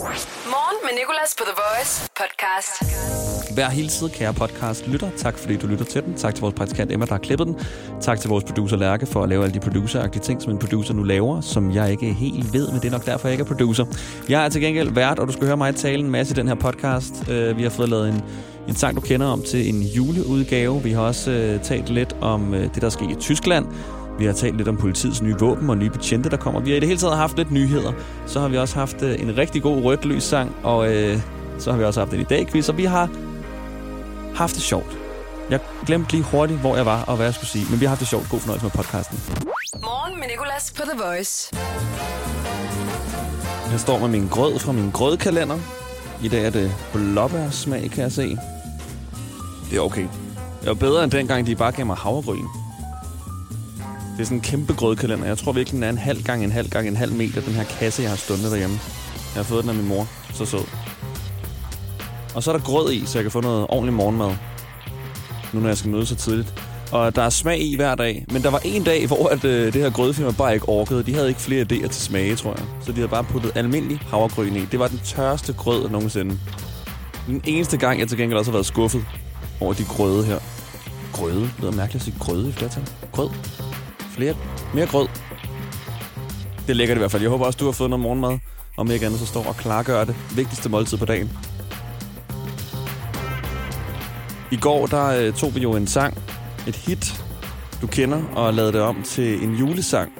Morgen med Nicolas på The Voice podcast. Hver hele tid, kære podcast lytter. Tak fordi du lytter til den. Tak til vores praktikant Emma, der har klippet den. Tak til vores producer Lærke for at lave alle de produceragtige ting, som en producer nu laver, som jeg ikke helt ved, men det er nok derfor, jeg ikke er producer. Jeg er til gengæld vært, og du skal høre mig tale en masse i den her podcast. Øh, vi har fået lavet en, en sang, du kender om til en juleudgave. Vi har også øh, talt lidt om øh, det, der sker i Tyskland. Vi har talt lidt om politiets nye våben og nye betjente, der kommer. Vi har i det hele taget haft lidt nyheder. Så har vi også haft uh, en rigtig god rødt sang, og uh, så har vi også haft en i dag quiz, og vi har haft det sjovt. Jeg glemte lige hurtigt, hvor jeg var og hvad jeg skulle sige, men vi har haft det sjovt. God fornøjelse med podcasten. Morgen med Nicolas på The Voice. Jeg står med min grød fra min grødkalender. I dag er det blåbærsmag, kan jeg se. Det er okay. Det er bedre end dengang, de bare gav mig havregryn. Det er sådan en kæmpe grødkalender. Jeg tror virkelig, den er en halv gang en halv gang en halv meter, den her kasse, jeg har stående derhjemme. Jeg har fået den af min mor. Så sød. Og så er der grød i, så jeg kan få noget ordentlig morgenmad. Nu når jeg skal møde så tidligt. Og der er smag i hver dag. Men der var en dag, hvor at, øh, det her grødfirma bare ikke orkede. De havde ikke flere idéer til smage, tror jeg. Så de havde bare puttet almindelig havregryn i. Det var den tørste grød nogensinde. Den eneste gang, jeg til gengæld også har været skuffet over de grøde her. Grøde? Det lyder mærkeligt at sige grøde i flertal. Grød? Flere? Mere grød? Det lægger det i hvert fald. Jeg håber også, du har fået noget morgenmad. Om ikke andet, så står og klargør det. Vigtigste måltid på dagen. I går, der øh, tog vi jo en sang, et hit, du kender, og lavede det om til en julesang.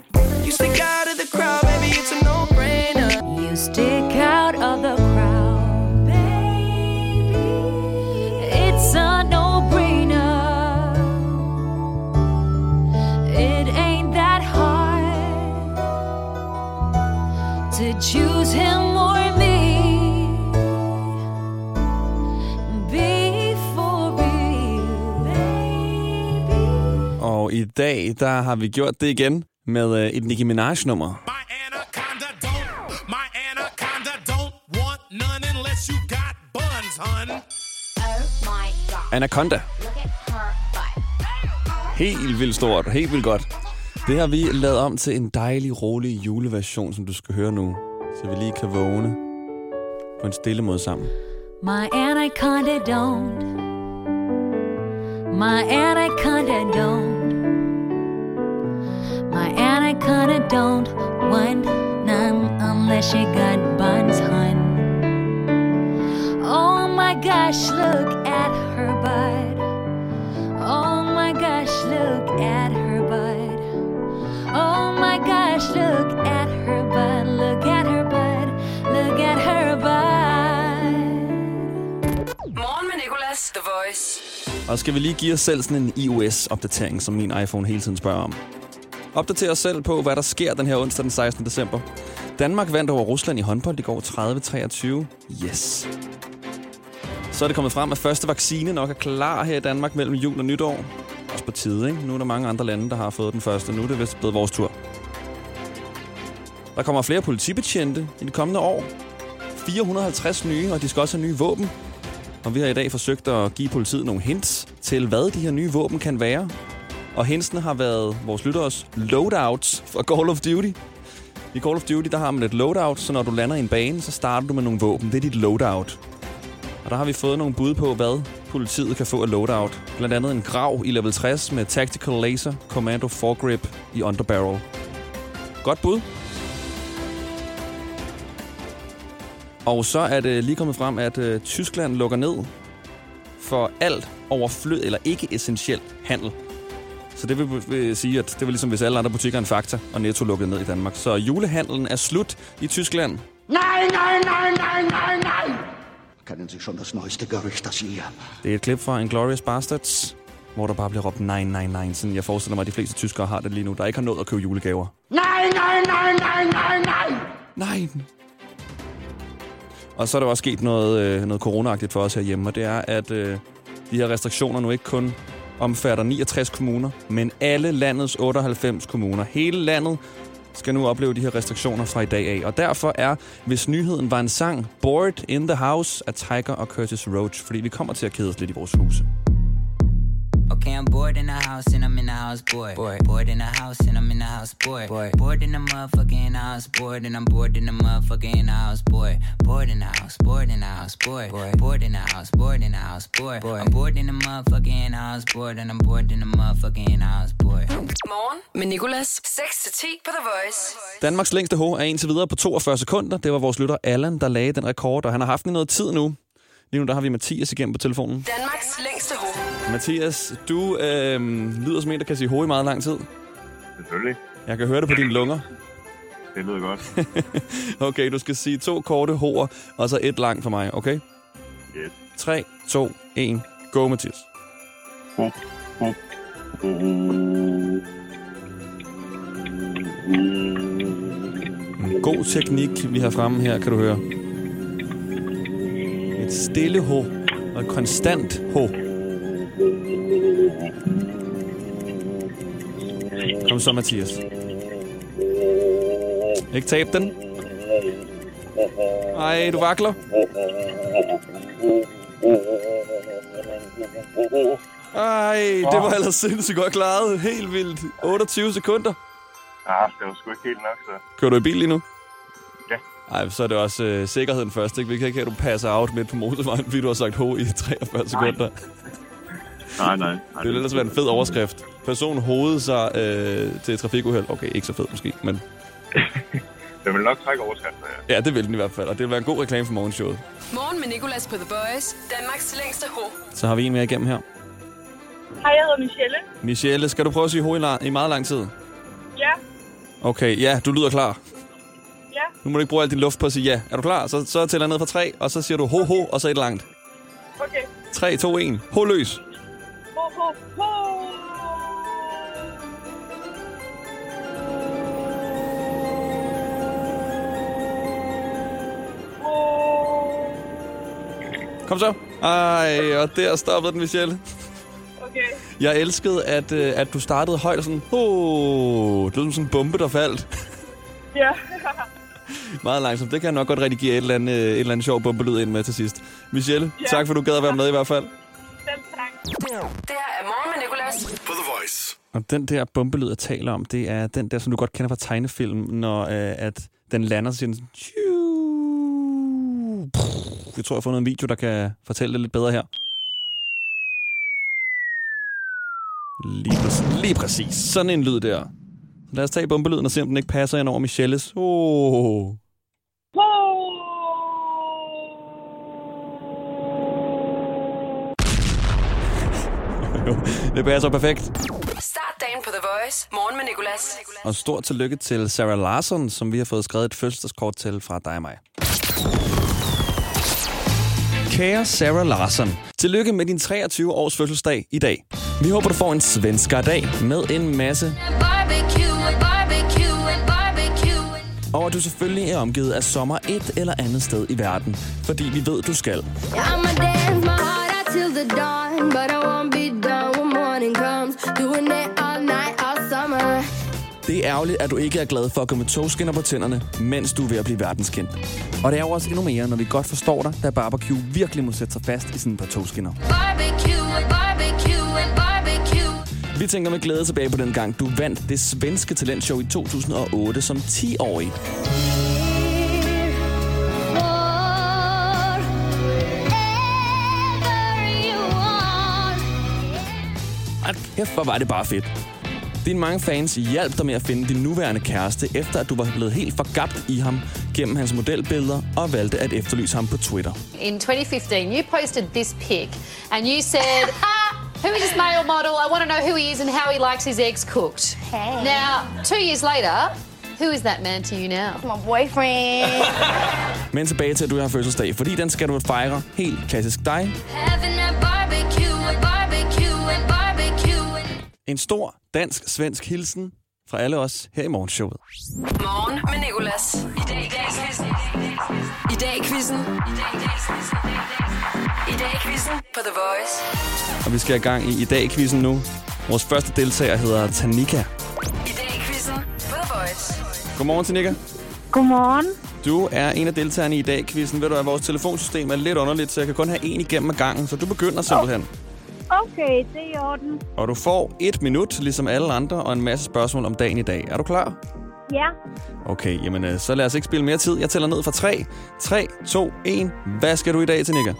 I dag, der har vi gjort det igen med øh, et Nicki Minaj-nummer. My anaconda. Helt vildt stort, helt vildt godt. Det har vi lavet om til en dejlig, rolig juleversion, som du skal høre nu. Så vi lige kan vågne på en stille måde sammen. My anaconda don't. My anaconda don't. Anaconda don't want none unless she got buns, hun. Oh my gosh, look at her butt. Oh my gosh, look at her butt. Oh my gosh, look at her butt. Look at her butt. Look at her butt. Morgen med Nicolas, The Voice. Og skal vi lige give os selv sådan en iOS-opdatering, som min iPhone hele tiden spørger om. Opdater os selv på, hvad der sker den her onsdag den 16. december. Danmark vandt over Rusland i håndbold i går 30-23. Yes. Så er det kommet frem, at første vaccine nok er klar her i Danmark mellem jul og nytår. Også på tide, ikke? Nu er der mange andre lande, der har fået den første. Nu er det vist blevet vores tur. Der kommer flere politibetjente i de kommende år. 450 nye, og de skal også have nye våben. Og vi har i dag forsøgt at give politiet nogle hints til, hvad de her nye våben kan være. Og hensen har været vores lytteres loadouts fra Call of Duty. I Call of Duty, der har man et loadout, så når du lander i en bane, så starter du med nogle våben. Det er dit loadout. Og der har vi fået nogle bud på, hvad politiet kan få af loadout. Blandt andet en grav i level 60 med Tactical Laser, Commando Foregrip i Underbarrel. Godt bud. Og så er det lige kommet frem, at øh, Tyskland lukker ned for alt overflød eller ikke essentiel handel. Så det vil, vil sige, at det var ligesom hvis alle andre butikker er en fakta, og Netto lukkede ned i Danmark. Så julehandlen er slut i Tyskland. Nein, nein, nein, nein, nein, nein! Kennen Sie schon das neueste Gerücht, das hier? Det er et klip fra Inglourious Bastards, hvor der bare bliver råbt nej, nej, nej. Sådan jeg forestiller mig, at de fleste tyskere har det lige nu, der ikke har nået at købe julegaver. Nein, nein, nein, nein, nein, nein! Nej. Og så er der også sket noget, øh, noget coronaagtigt for os herhjemme, og det er, at øh, de her restriktioner nu ikke kun omfatter 69 kommuner, men alle landets 98 kommuner. Hele landet skal nu opleve de her restriktioner fra i dag af. Og derfor er, hvis nyheden var en sang, Bored in the House af Tiger og Curtis Roach, fordi vi kommer til at kede os lidt i vores huse. Okay, I'm bored in the house and I'm in the house bored. Bored, bored in the house and I'm in the house bored. Bored, bored in the motherfucker in the house bored and I'm bored in the motherfucker in the house bored. Bored, bored, bored in the house, bored in the house, bored, bored. I'm bored in the motherfucking house, bored, and I'm bored in the motherfucking house, bored. Morgen med Nicolas. 6-10 på The Voice. Danmarks længste H er indtil videre på 42 sekunder. Det var vores lytter Allan, der lagde den rekord, og han har haft den i noget tid nu. Lige nu der har vi Mathias igennem på telefonen. Danmarks længste ho. Mathias, du øh, lyder som en, der kan sige ho i meget lang tid. Selvfølgelig. Jeg kan høre det på dine lunger. Det lyder godt. Okay, du skal sige to korte hoer, og så et langt for mig, okay? Yes. 3, 2, 1, go Mathias. Ho, ho, ho. En god teknik, vi har fremme her, kan du høre. Et stille ho og et konstant ho. Kom så, Mathias. Ikke tab den. Ej, du vakler. Ej, det var ellers sindssygt godt klaret. Helt vildt. 28 sekunder. Ah, det var sgu ikke helt nok, så. Kører du i bil lige nu? Ja. Ej, så er det også øh, sikkerheden først, ikke? Vi kan ikke have, at du passer out midt på motorvejen, fordi du har sagt ho i 43 sekunder. Nej, nej. nej Det ville ellers være en fed overskrift. Person hovedede sig øh, til et trafikuheld. Okay, ikke så fed måske, men Jeg vil nok trække overskrifter, ja. ja, det vil den i hvert fald. Og det vil være en god reklame for morgenshowet. Morgen med Nicolas på The Voice. Danmarks længste ho. Så har vi en mere igennem her. Hej, jeg hedder Michelle. Michelle, skal du prøve at sige ho i, la- i meget lang tid? Ja, Okay, ja, du lyder klar. ja, Nu må du ikke bruge al din luft på at sige ja. Er du klar? Så, så tæller jeg ned fra tre, og så siger du ho, ho, og så et langt. okay. 3, 2, 1. Ho løs. Ho, ho. Ho. Kom så. Ej, og der stoppede den, Michelle. Okay, Jeg elskede, at, øh, at du startede højt og sådan, oh, det lød som sådan en bombe, der faldt. ja. Meget langsomt. Det kan jeg nok godt redigere et eller andet, øh, et eller andet sjov bombelyd ind med til sidst. Michelle, Ja. tak for, du gad at være med i hvert fald. Selv tak. Det her er Morgen med Nicolas. På The Voice. Og den der bombelyd, jeg taler om, det er den der, som du godt kender fra tegnefilm, når øh, at den lander, så siger den sådan, Jeg tror, jeg har fundet en video, der kan fortælle det lidt bedre her. Lige præcis. Lige præcis. Sådan en lyd der. Lad os tage bombelyden og se, om den ikke passer ind over Michelles. Oh. Det passer perfekt. Start dagen på The Voice. Morgen med Nicolas. Og stort tillykke til Sarah Larson, som vi har fået skrevet et fødselsdagskort til fra dig og mig. Kære Sarah Larsen, tillykke med din 23 års fødselsdag i dag. Vi håber, du får en svensker dag med en masse, og at du selvfølgelig er omgivet af sommer et eller andet sted i verden, fordi vi ved, du skal. Dance my heart out till the dawn, Det er ærgerligt, at du ikke er glad for at gå med togskinner på tænderne, mens du er ved at blive verdenskendt. Og det er jo også endnu mere, når vi godt forstår dig, da barbecue virkelig må sætte sig fast i sådan et par togskinner. Barbecue, barbecue, barbecue. Vi tænker med glæde tilbage på den gang, du vandt det svenske talentshow i 2008 som 10-årig. Og kæft, hvor var det bare fedt. Dine mange fans hjalp dig med at finde din nuværende kæreste, efter at du var blevet helt forgabt i ham gennem hans modelbilleder og valgte at efterlyse ham på Twitter. In 2015, you posted this pic and you said, ah, who is this male model? I want to know who he is and how he likes his eggs cooked. Hey. Now, two years later, who is that man to you now? My boyfriend. Men tilbage til, at du har fødselsdag, fordi den skal du fejre helt klassisk dig. Barbecue, barbecue, barbecue. En stor dansk-svensk hilsen fra alle os her i morgenshowet. Morgen med Nicolas. I dag i dag i quizzen. I dag i quizzen. I dag i quizzen på The Voice. Og vi skal i gang i i dag-quizzen nu. Vores første deltager hedder Tanika. I dag i quizzen på The Voice. Godmorgen, Tanika. Godmorgen. Du er en af deltagerne i i dag-quizzen. Ved du, at vores telefonsystem er lidt underligt, så jeg kan kun have en igennem ad gangen. Så du begynder simpelthen. Okay, det er i orden. Og du får et minut, ligesom alle andre, og en masse spørgsmål om dagen i dag. Er du klar? Ja. Okay, jamen øh, så lad os ikke spille mere tid. Jeg tæller ned fra 3. 3, 2, 1. Hvad skal du i dag, Tanika?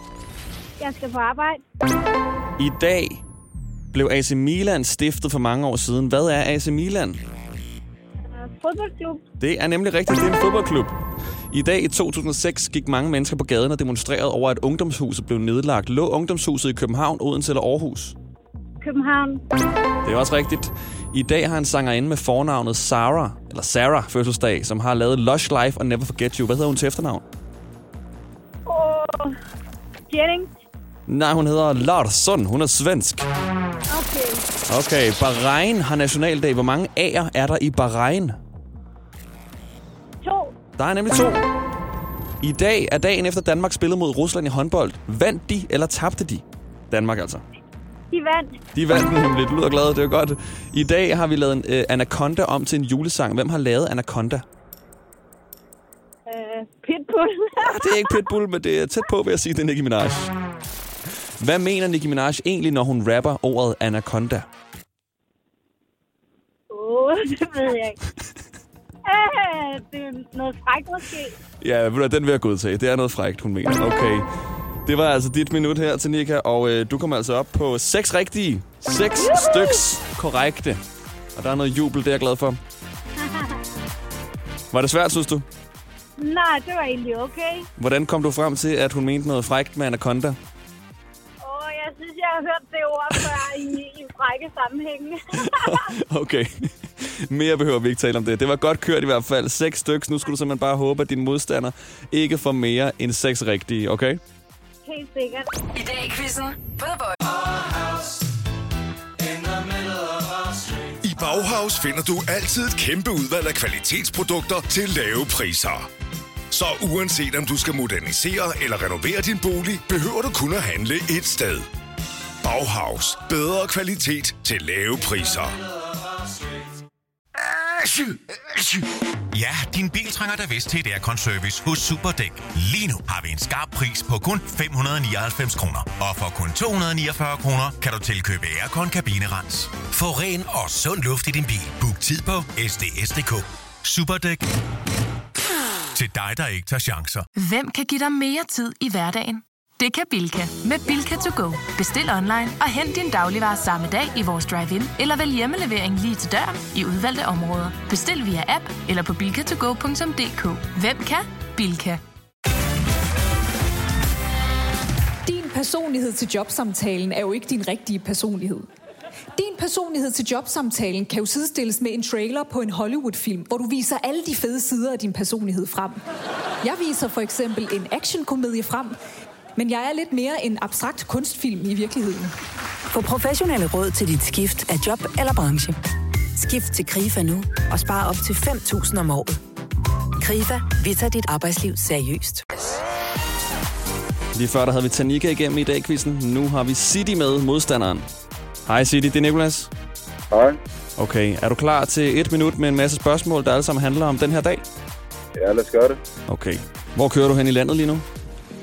Jeg skal på arbejde. I dag blev AC Milan stiftet for mange år siden. Hvad er AC Milan? Øh, Fodboldklub. Det er nemlig rigtigt, det er en fodboldklub. I dag i 2006 gik mange mennesker på gaden og demonstrerede over, at ungdomshuset blev nedlagt. Lå ungdomshuset i København, Odense eller Aarhus? København. Det er også rigtigt. I dag har en sangerinde med fornavnet Sarah, eller Sarah fødselsdag, som har lavet Lush Life og Never Forget You. Hvad hedder hun til efternavn? Og Jennings. Nej, hun hedder Larsson. Hun er svensk. Okay. Okay, Bahrain har nationaldag. Hvor mange A'er er der i Bahrain? Der er nemlig to. I dag er dagen efter Danmark spillede mod Rusland i håndbold. Vandt de, eller tabte de? Danmark altså. De vandt. De vandt nemlig. Du lyder glad, det er godt. I dag har vi lavet en uh, Anaconda om til en julesang. Hvem har lavet Anaconda? Øh, Pitbull. Ah, det er ikke Pitbull, men det er tæt på, vil jeg sige, det er Nicki Minaj. Hvad mener Nicki Minaj egentlig, når hun rapper ordet Anaconda? Åh, oh, det ved jeg ikke. Det er noget frækt måske. Ja, ved du den vil jeg godtage. Det er noget frækt, hun mener. Okay. Det var altså dit minut her til Nika, og øh, du kommer altså op på seks rigtige. Seks styks korrekte. Og der er noget jubel, det er jeg glad for. Var det svært, synes du? Nej, det var egentlig okay. Hvordan kom du frem til, at hun mente noget frækt med Anaconda? Åh, oh, jeg synes, jeg har hørt det ord før i, i frække sammenhænge. Okay. Mere behøver vi ikke tale om det. Det var godt kørt i hvert fald. Seks styks. Nu skal du simpelthen bare håbe, at din modstander ikke får mere end seks rigtige, okay? Helt sikkert. I dag i quizzen. I Bauhaus finder du altid et kæmpe udvalg af kvalitetsprodukter til lave priser. Så uanset om du skal modernisere eller renovere din bolig, behøver du kun at handle et sted. Bauhaus. Bedre kvalitet til lave priser. Ja, din bil trænger da vist til et aircon-service hos Superdæk. Lige nu har vi en skarp pris på kun 599 kroner. Og for kun 249 kroner kan du tilkøbe aircon kabinerens. Få ren og sund luft i din bil. Book tid på sds.dk. Superdæk. Til dig, der ikke tager chancer. Hvem kan give dig mere tid i hverdagen? Det kan Bilka. Med Bilka to go. Bestil online og hent din dagligvarer samme dag i vores drive-in, eller vælg hjemmelevering lige til døren i udvalgte områder. Bestil via app eller på bilkatogo.dk. Hvem kan? Bilka. Din personlighed til jobsamtalen er jo ikke din rigtige personlighed. Din personlighed til jobsamtalen kan jo sidestilles med en trailer på en Hollywood-film, hvor du viser alle de fede sider af din personlighed frem. Jeg viser for eksempel en actionkomedie frem, men jeg er lidt mere en abstrakt kunstfilm i virkeligheden. Få professionelle råd til dit skift af job eller branche. Skift til KRIFA nu og spare op til 5.000 om året. KRIFA, vi tager dit arbejdsliv seriøst. Lige før der havde vi Tanika igennem i dag quizzen. Nu har vi City med modstanderen. Hej City, det er Nicolas. Hej. Okay, er du klar til et minut med en masse spørgsmål, der alle sammen handler om den her dag? Ja, lad os gøre det. Okay. Hvor kører du hen i landet lige nu?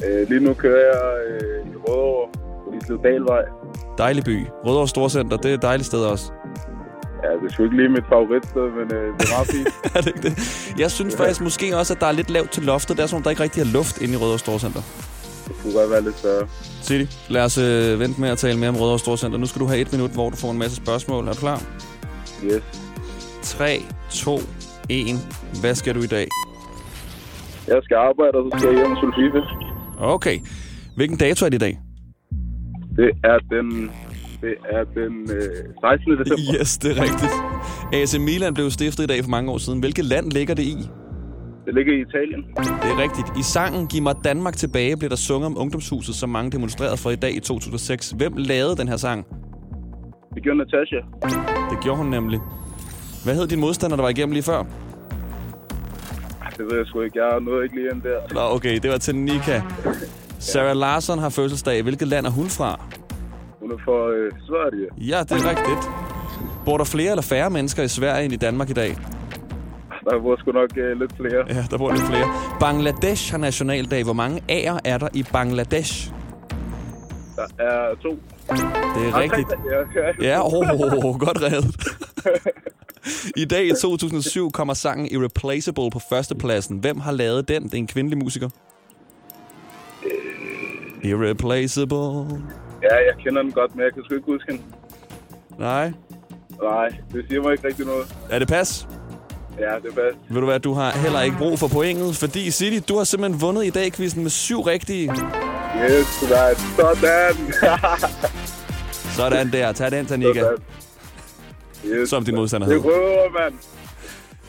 Øh, lige nu kører jeg øh, i Rødovre på Isledalvej. Dejlig by. Rødovre Storcenter, det er et dejligt sted også. Ja, det er sgu ikke lige mit favoritsted, men øh, det er meget fint. er det ikke det? Jeg synes faktisk måske også, at der er lidt lavt til loftet. Det er som om, der ikke rigtig er luft inde i Rødovre Storcenter. Det kunne godt være lidt større. City, lad os øh, vente med at tale mere om Rødovre Storcenter. Nu skal du have et minut, hvor du får en masse spørgsmål. Er du klar? Yes. 3, 2, 1. Hvad skal du i dag? Jeg skal arbejde, og så skal jeg hjem til FIFA. Okay. Hvilken dato er det i dag? Det er den, det er den øh, 16. december. Yes, det er rigtigt. AC Milan blev stiftet i dag for mange år siden. Hvilket land ligger det i? Det ligger i Italien. Det er rigtigt. I sangen Giv mig Danmark tilbage blev der sunget om ungdomshuset, som mange demonstrerede for i dag i 2006. Hvem lavede den her sang? Det gjorde Natasha. Det gjorde hun nemlig. Hvad hed din modstander, der var igennem lige før? Det ved jeg sgu ikke. Jeg nåede ikke lige ind der. Nå, okay, det var til Nika. Sarah Larson har fødselsdag. Hvilket land er hun fra? Hun er fra øh, Sverige. Ja, det er rigtigt. Bor der flere eller færre mennesker i Sverige end i Danmark i dag? Der bor sgu nok øh, lidt flere. Ja, der bor lidt flere. Bangladesh har nationaldag. Hvor mange A'er er der i Bangladesh? Der er to. Det er rigtigt. Ja, ja. Ja, åh, oh, godt reddet. I dag i 2007 kommer sangen Irreplaceable på førstepladsen. Hvem har lavet den? Det er en kvindelig musiker. Irreplaceable. Ja, jeg kender den godt, men jeg kan sgu ikke huske den. Nej. Nej, det siger mig ikke rigtig noget. Er det pas? Ja, det er bedst. Ved du hvad, du har heller ikke brug for pointet, fordi City, du har simpelthen vundet i dag quizzen med syv rigtige. Yes, sådan. Sådan. Sådan der. Tag den, Tanika. Yes, Som din modstander Det hed. røver, mand.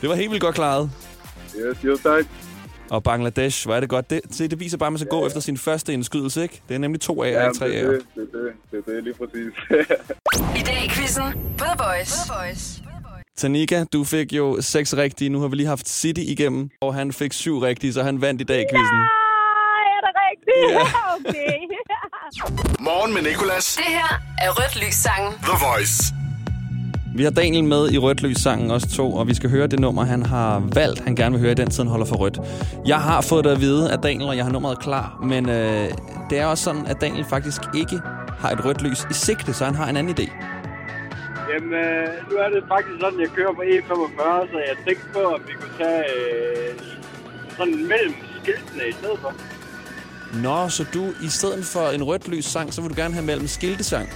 Det var helt vildt godt klaret. Yes, jo tak. Og Bangladesh, hvor er det godt. Det, se, det viser bare, at man skal gå efter sin første indskydelse, ikke? Det er nemlig to af og tre det af. det, det, er det, det, er det, lige præcis. I dag i quizzen på The Voice. The Voice. Tanika, du fik jo seks rigtige. Nu har vi lige haft City igennem, og han fik syv rigtige, så han vandt i dag quizzen. Ej, er det rigtigt? Ja. Okay. Morgen med Nicolas. Det her er Rødt Lys sangen. The Voice. Vi har Daniel med i Rødt Lys sangen også to, og vi skal høre det nummer, han har valgt, han gerne vil høre i den tid, han holder for rødt. Jeg har fået det at vide af Daniel, og jeg har nummeret klar, men øh, det er også sådan, at Daniel faktisk ikke har et rødt lys i sigte, så han har en anden idé. Jamen, øh, nu er det faktisk sådan, at jeg kører på E45, så jeg tænkte på, at vi kunne tage øh, sådan mellem skiltene i stedet for. Nå, så du i stedet for en rødt lys sang, så vil du gerne have mellem skiltesang.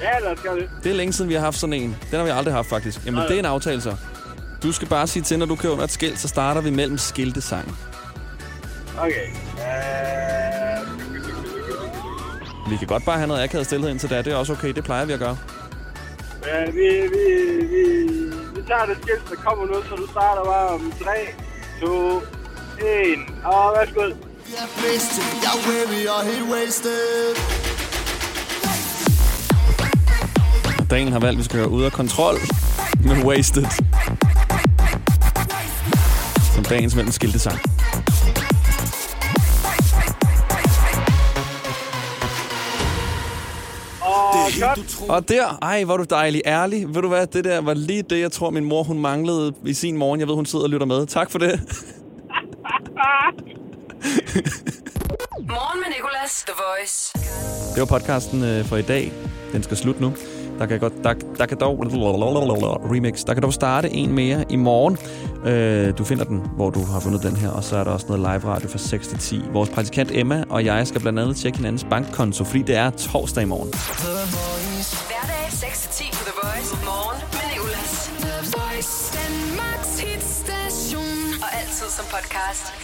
Ja, lad os gøre det. Det er længe siden, vi har haft sådan en. Den har vi aldrig haft, faktisk. Jamen, Nej. det er en aftale så. Du skal bare sige til, når du kører under et skilt, så starter vi mellem skiltesang. Okay. Øh, Vi kan godt bare have noget akavet stillhed indtil da. Det er også okay. Det plejer vi at gøre. ja, vi, vi, vi, vi tager det skilt, der kommer nu, så du starter bare om 3, 2, 1. Og værsgo. Jeg er wasted, jeg er wavy og helt wasted. Daniel har valgt, at vi skal høre ud af kontrol med Wasted. Som dagens mellem skiltesang. Og godt. Og der, ej, hvor er du dejlig ærlig. Ved du hvad, det der var lige det, jeg tror, min mor hun manglede i sin morgen. Jeg ved, hun sidder og lytter med. Tak for det. Morgen med Nicolas. The Voice. Det var podcasten øh, for i dag. Den skal slutte nu. Der kan, godt, der, der kan dog remix. Der kan dog starte en mere i morgen. Øh, du finder den, hvor du har fundet den her, og så er der også noget live radio fra 6 til 10. Vores praktikant Emma og jeg skal blandt andet tjekke hinandens bankkonto, fordi det er torsdag i morgen. Hverdag 6-10 på The Voice. Morgen med Nicolas. The Voice. Danmarks hitstation. Og altid som podcast.